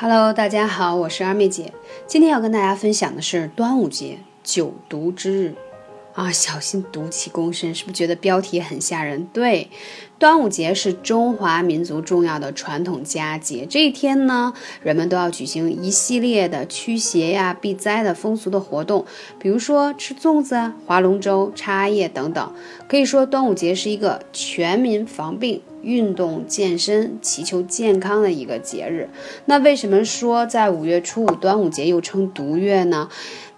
Hello，大家好，我是二妹姐。今天要跟大家分享的是端午节九毒之日啊，小心毒气攻身，是不是觉得标题很吓人？对，端午节是中华民族重要的传统佳节，这一天呢，人们都要举行一系列的驱邪呀、避灾的风俗的活动，比如说吃粽子啊、划龙舟、插艾叶等等。可以说，端午节是一个全民防病。运动健身、祈求健康的一个节日。那为什么说在五月初五端午节又称毒月呢？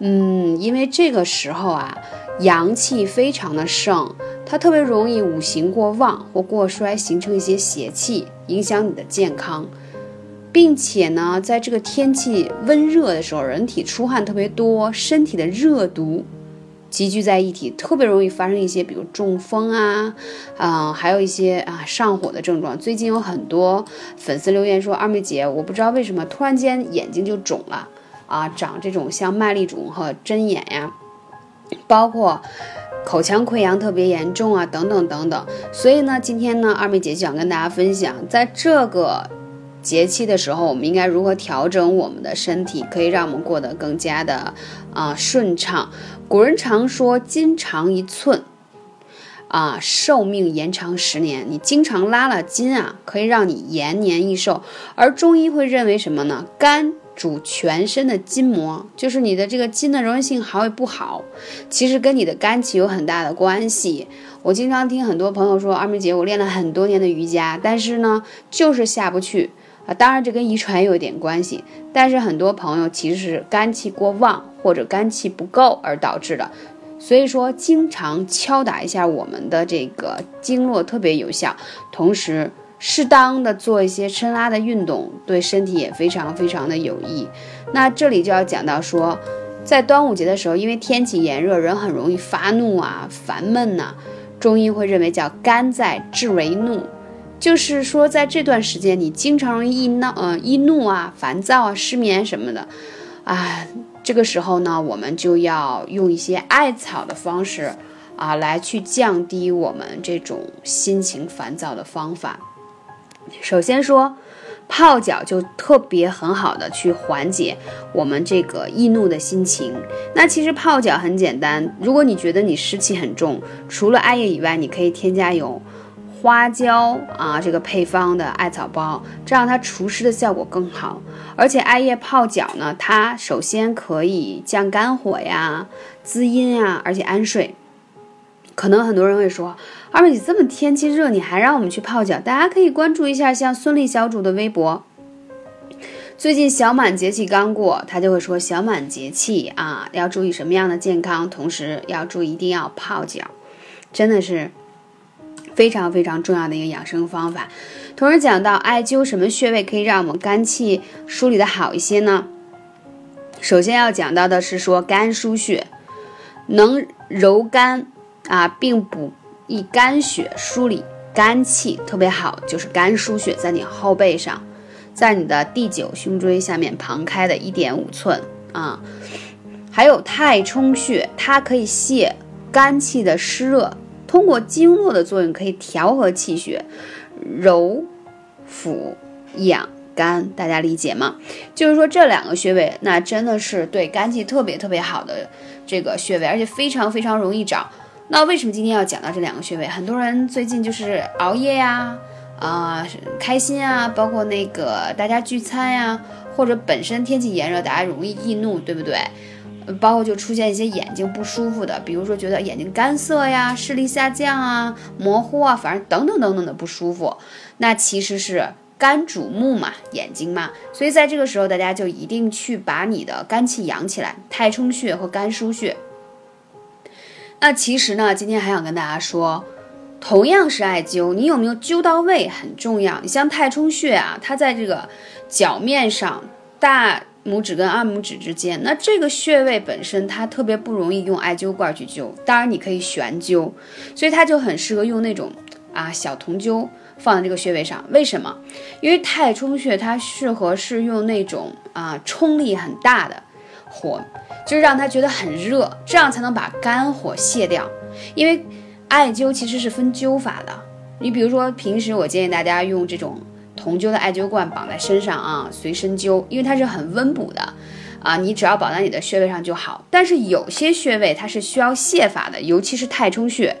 嗯，因为这个时候啊，阳气非常的盛，它特别容易五行过旺或过衰，形成一些邪气，影响你的健康，并且呢，在这个天气温热的时候，人体出汗特别多，身体的热毒。集聚在一起，特别容易发生一些，比如中风啊，啊，还有一些啊上火的症状。最近有很多粉丝留言说，二妹姐，我不知道为什么突然间眼睛就肿了，啊，长这种像麦粒肿和针眼呀，包括口腔溃疡特别严重啊，等等等等。所以呢，今天呢，二妹姐就想跟大家分享，在这个。节气的时候，我们应该如何调整我们的身体，可以让我们过得更加的啊顺畅？古人常说“筋长一寸，啊寿命延长十年”。你经常拉了筋啊，可以让你延年益寿。而中医会认为什么呢？肝主全身的筋膜，就是你的这个筋的柔韧性好与不好，其实跟你的肝气有很大的关系。我经常听很多朋友说：“二妹姐，我练了很多年的瑜伽，但是呢，就是下不去。”啊，当然这跟遗传有点关系，但是很多朋友其实是肝气过旺或者肝气不够而导致的，所以说经常敲打一下我们的这个经络特别有效，同时适当的做一些抻拉的运动，对身体也非常非常的有益。那这里就要讲到说，在端午节的时候，因为天气炎热，人很容易发怒啊、烦闷呐，中医会认为叫肝在志为怒。就是说，在这段时间，你经常容易易闹、呃易怒啊、烦躁啊、失眠什么的，啊，这个时候呢，我们就要用一些艾草的方式啊，来去降低我们这种心情烦躁的方法。首先说，泡脚就特别很好的去缓解我们这个易怒的心情。那其实泡脚很简单，如果你觉得你湿气很重，除了艾叶以外，你可以添加有。花椒啊，这个配方的艾草包，这样它除湿的效果更好。而且艾叶泡脚呢，它首先可以降肝火呀、滋阴啊，而且安睡。可能很多人会说，二妹姐这么天气热，你还让我们去泡脚？大家可以关注一下像孙俪小主的微博。最近小满节气刚过，他就会说小满节气啊，要注意什么样的健康，同时要注意一定要泡脚，真的是。非常非常重要的一个养生方法，同时讲到艾灸什么穴位可以让我们肝气梳理的好一些呢？首先要讲到的是说肝腧穴，能柔肝啊，并补益肝血，梳理肝气特别好，就是肝腧穴，在你后背上，在你的第九胸椎下面旁开的一点五寸啊。还有太冲穴，它可以泄肝气的湿热。通过经络的作用，可以调和气血，柔腹养肝，大家理解吗？就是说这两个穴位，那真的是对肝气特别特别好的这个穴位，而且非常非常容易找。那为什么今天要讲到这两个穴位？很多人最近就是熬夜呀，啊，开心啊，包括那个大家聚餐呀，或者本身天气炎热，大家容易易怒，对不对？包括就出现一些眼睛不舒服的，比如说觉得眼睛干涩呀、视力下降啊、模糊啊，反正等等等等的不舒服，那其实是肝主目嘛，眼睛嘛，所以在这个时候，大家就一定去把你的肝气养起来，太冲穴和肝腧穴。那其实呢，今天还想跟大家说，同样是艾灸，你有没有灸到位很重要。你像太冲穴啊，它在这个脚面上大。拇指跟二拇指之间，那这个穴位本身它特别不容易用艾灸罐去灸，当然你可以悬灸，所以它就很适合用那种啊小铜灸放在这个穴位上。为什么？因为太冲穴它适合是用那种啊冲力很大的火，就是让它觉得很热，这样才能把肝火泄掉。因为艾灸其实是分灸法的，你比如说平时我建议大家用这种。铜灸的艾灸罐绑在身上啊，随身灸，因为它是很温补的。啊，你只要绑在你的穴位上就好。但是有些穴位它是需要泻法的，尤其是太冲穴。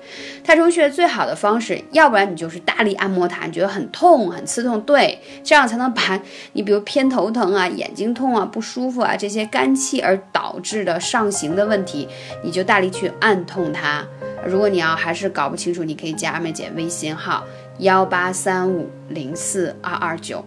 太冲穴最好的方式，要不然你就是大力按摩它，你觉得很痛、很刺痛，对，这样才能把你比如偏头疼啊、眼睛痛啊、不舒服啊这些肝气而导致的上行的问题，你就大力去按痛它。如果你要还是搞不清楚，你可以加二妹姐微信号幺八三五零四二二九。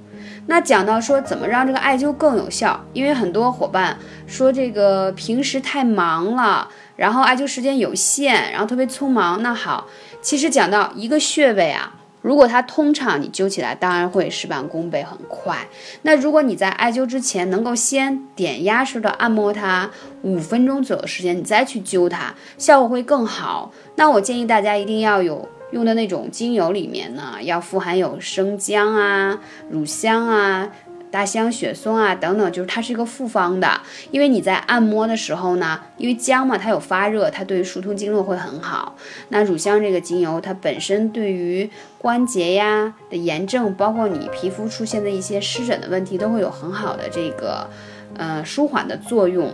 那讲到说怎么让这个艾灸更有效，因为很多伙伴说这个平时太忙了，然后艾灸时间有限，然后特别匆忙。那好，其实讲到一个穴位啊，如果它通畅，你灸起来当然会事半功倍，很快。那如果你在艾灸之前能够先点压式的按摩它五分钟左右时间，你再去灸它，效果会更好。那我建议大家一定要有。用的那种精油里面呢，要富含有生姜啊、乳香啊、大香、雪松啊等等，就是它是一个复方的。因为你在按摩的时候呢，因为姜嘛，它有发热，它对于疏通经络会很好。那乳香这个精油，它本身对于关节呀的炎症，包括你皮肤出现的一些湿疹的问题，都会有很好的这个呃舒缓的作用。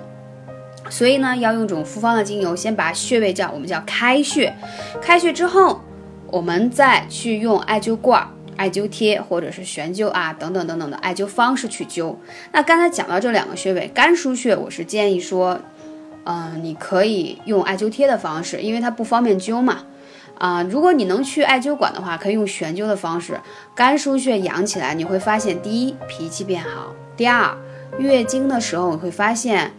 所以呢，要用这种复方的精油，先把穴位叫我们叫开穴，开穴之后。我们再去用艾灸罐、艾灸贴或者是悬灸啊等等等等的艾灸方式去灸。那刚才讲到这两个穴位，肝腧穴，我是建议说，嗯，你可以用艾灸贴的方式，因为它不方便灸嘛。啊，如果你能去艾灸馆的话，可以用悬灸的方式。肝腧穴养起来，你会发现，第一，脾气变好；第二，月经的时候你会发现，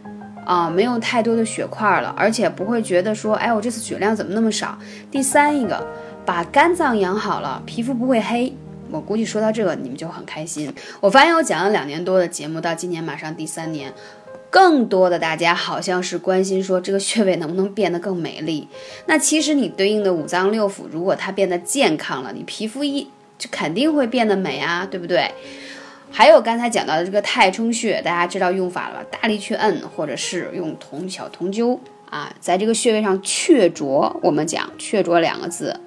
啊，没有太多的血块了，而且不会觉得说，哎，我这次血量怎么那么少。第三一个。把肝脏养好了，皮肤不会黑。我估计说到这个，你们就很开心。我发现我讲了两年多的节目，到今年马上第三年，更多的大家好像是关心说这个穴位能不能变得更美丽。那其实你对应的五脏六腑，如果它变得健康了，你皮肤一就肯定会变得美啊，对不对？还有刚才讲到的这个太冲穴，大家知道用法了吧？大力去摁，或者是用铜小铜灸啊，在这个穴位上雀啄。我们讲雀啄两个字。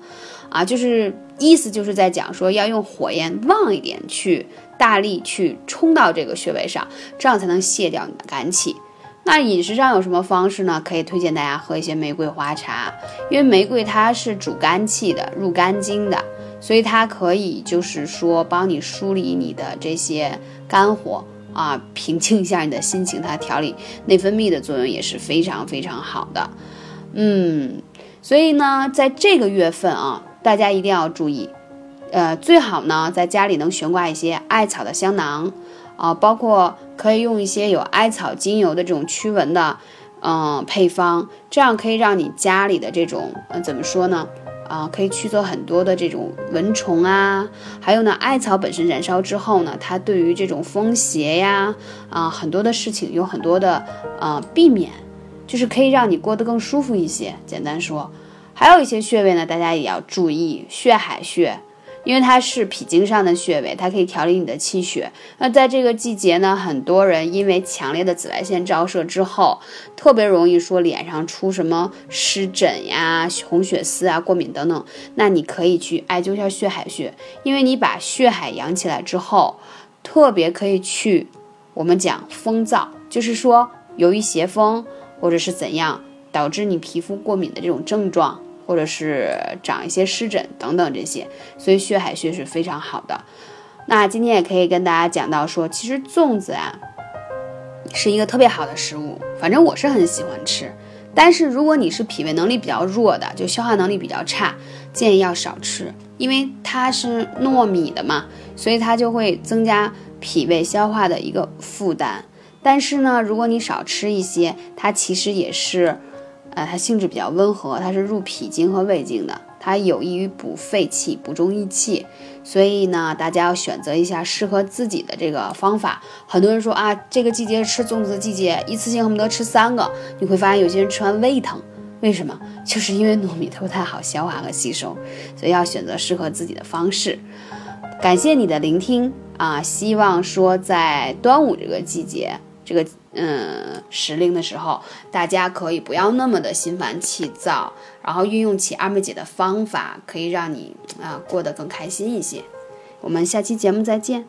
啊，就是意思就是在讲说要用火焰旺一点去大力去冲到这个穴位上，这样才能卸掉你的肝气。那饮食上有什么方式呢？可以推荐大家喝一些玫瑰花茶，因为玫瑰它是主肝气的，入肝经的，所以它可以就是说帮你梳理你的这些肝火啊，平静一下你的心情，它调理内分泌的作用也是非常非常好的。嗯，所以呢，在这个月份啊。大家一定要注意，呃，最好呢在家里能悬挂一些艾草的香囊，啊，包括可以用一些有艾草精油的这种驱蚊的，嗯，配方，这样可以让你家里的这种，嗯，怎么说呢？啊，可以驱走很多的这种蚊虫啊。还有呢，艾草本身燃烧之后呢，它对于这种风邪呀，啊，很多的事情有很多的，啊，避免，就是可以让你过得更舒服一些。简单说。还有一些穴位呢，大家也要注意血海穴，因为它是脾经上的穴位，它可以调理你的气血。那在这个季节呢，很多人因为强烈的紫外线照射之后，特别容易说脸上出什么湿疹呀、红血丝啊、过敏等等。那你可以去艾灸一下血海穴，因为你把血海养起来之后，特别可以去我们讲风燥，就是说由于邪风或者是怎样导致你皮肤过敏的这种症状。或者是长一些湿疹等等这些，所以血海穴是非常好的。那今天也可以跟大家讲到说，其实粽子啊是一个特别好的食物，反正我是很喜欢吃。但是如果你是脾胃能力比较弱的，就消化能力比较差，建议要少吃，因为它是糯米的嘛，所以它就会增加脾胃消化的一个负担。但是呢，如果你少吃一些，它其实也是。呃，它性质比较温和，它是入脾经和胃经的，它有益于补肺气、补中益气，所以呢，大家要选择一下适合自己的这个方法。很多人说啊，这个季节吃粽子的季节，一次性恨不得吃三个，你会发现有些人吃完胃疼，为什么？就是因为糯米它不太好消化和吸收，所以要选择适合自己的方式。感谢你的聆听啊，希望说在端午这个季节，这个。嗯，时令的时候，大家可以不要那么的心烦气躁，然后运用起二妹姐的方法，可以让你啊过得更开心一些。我们下期节目再见。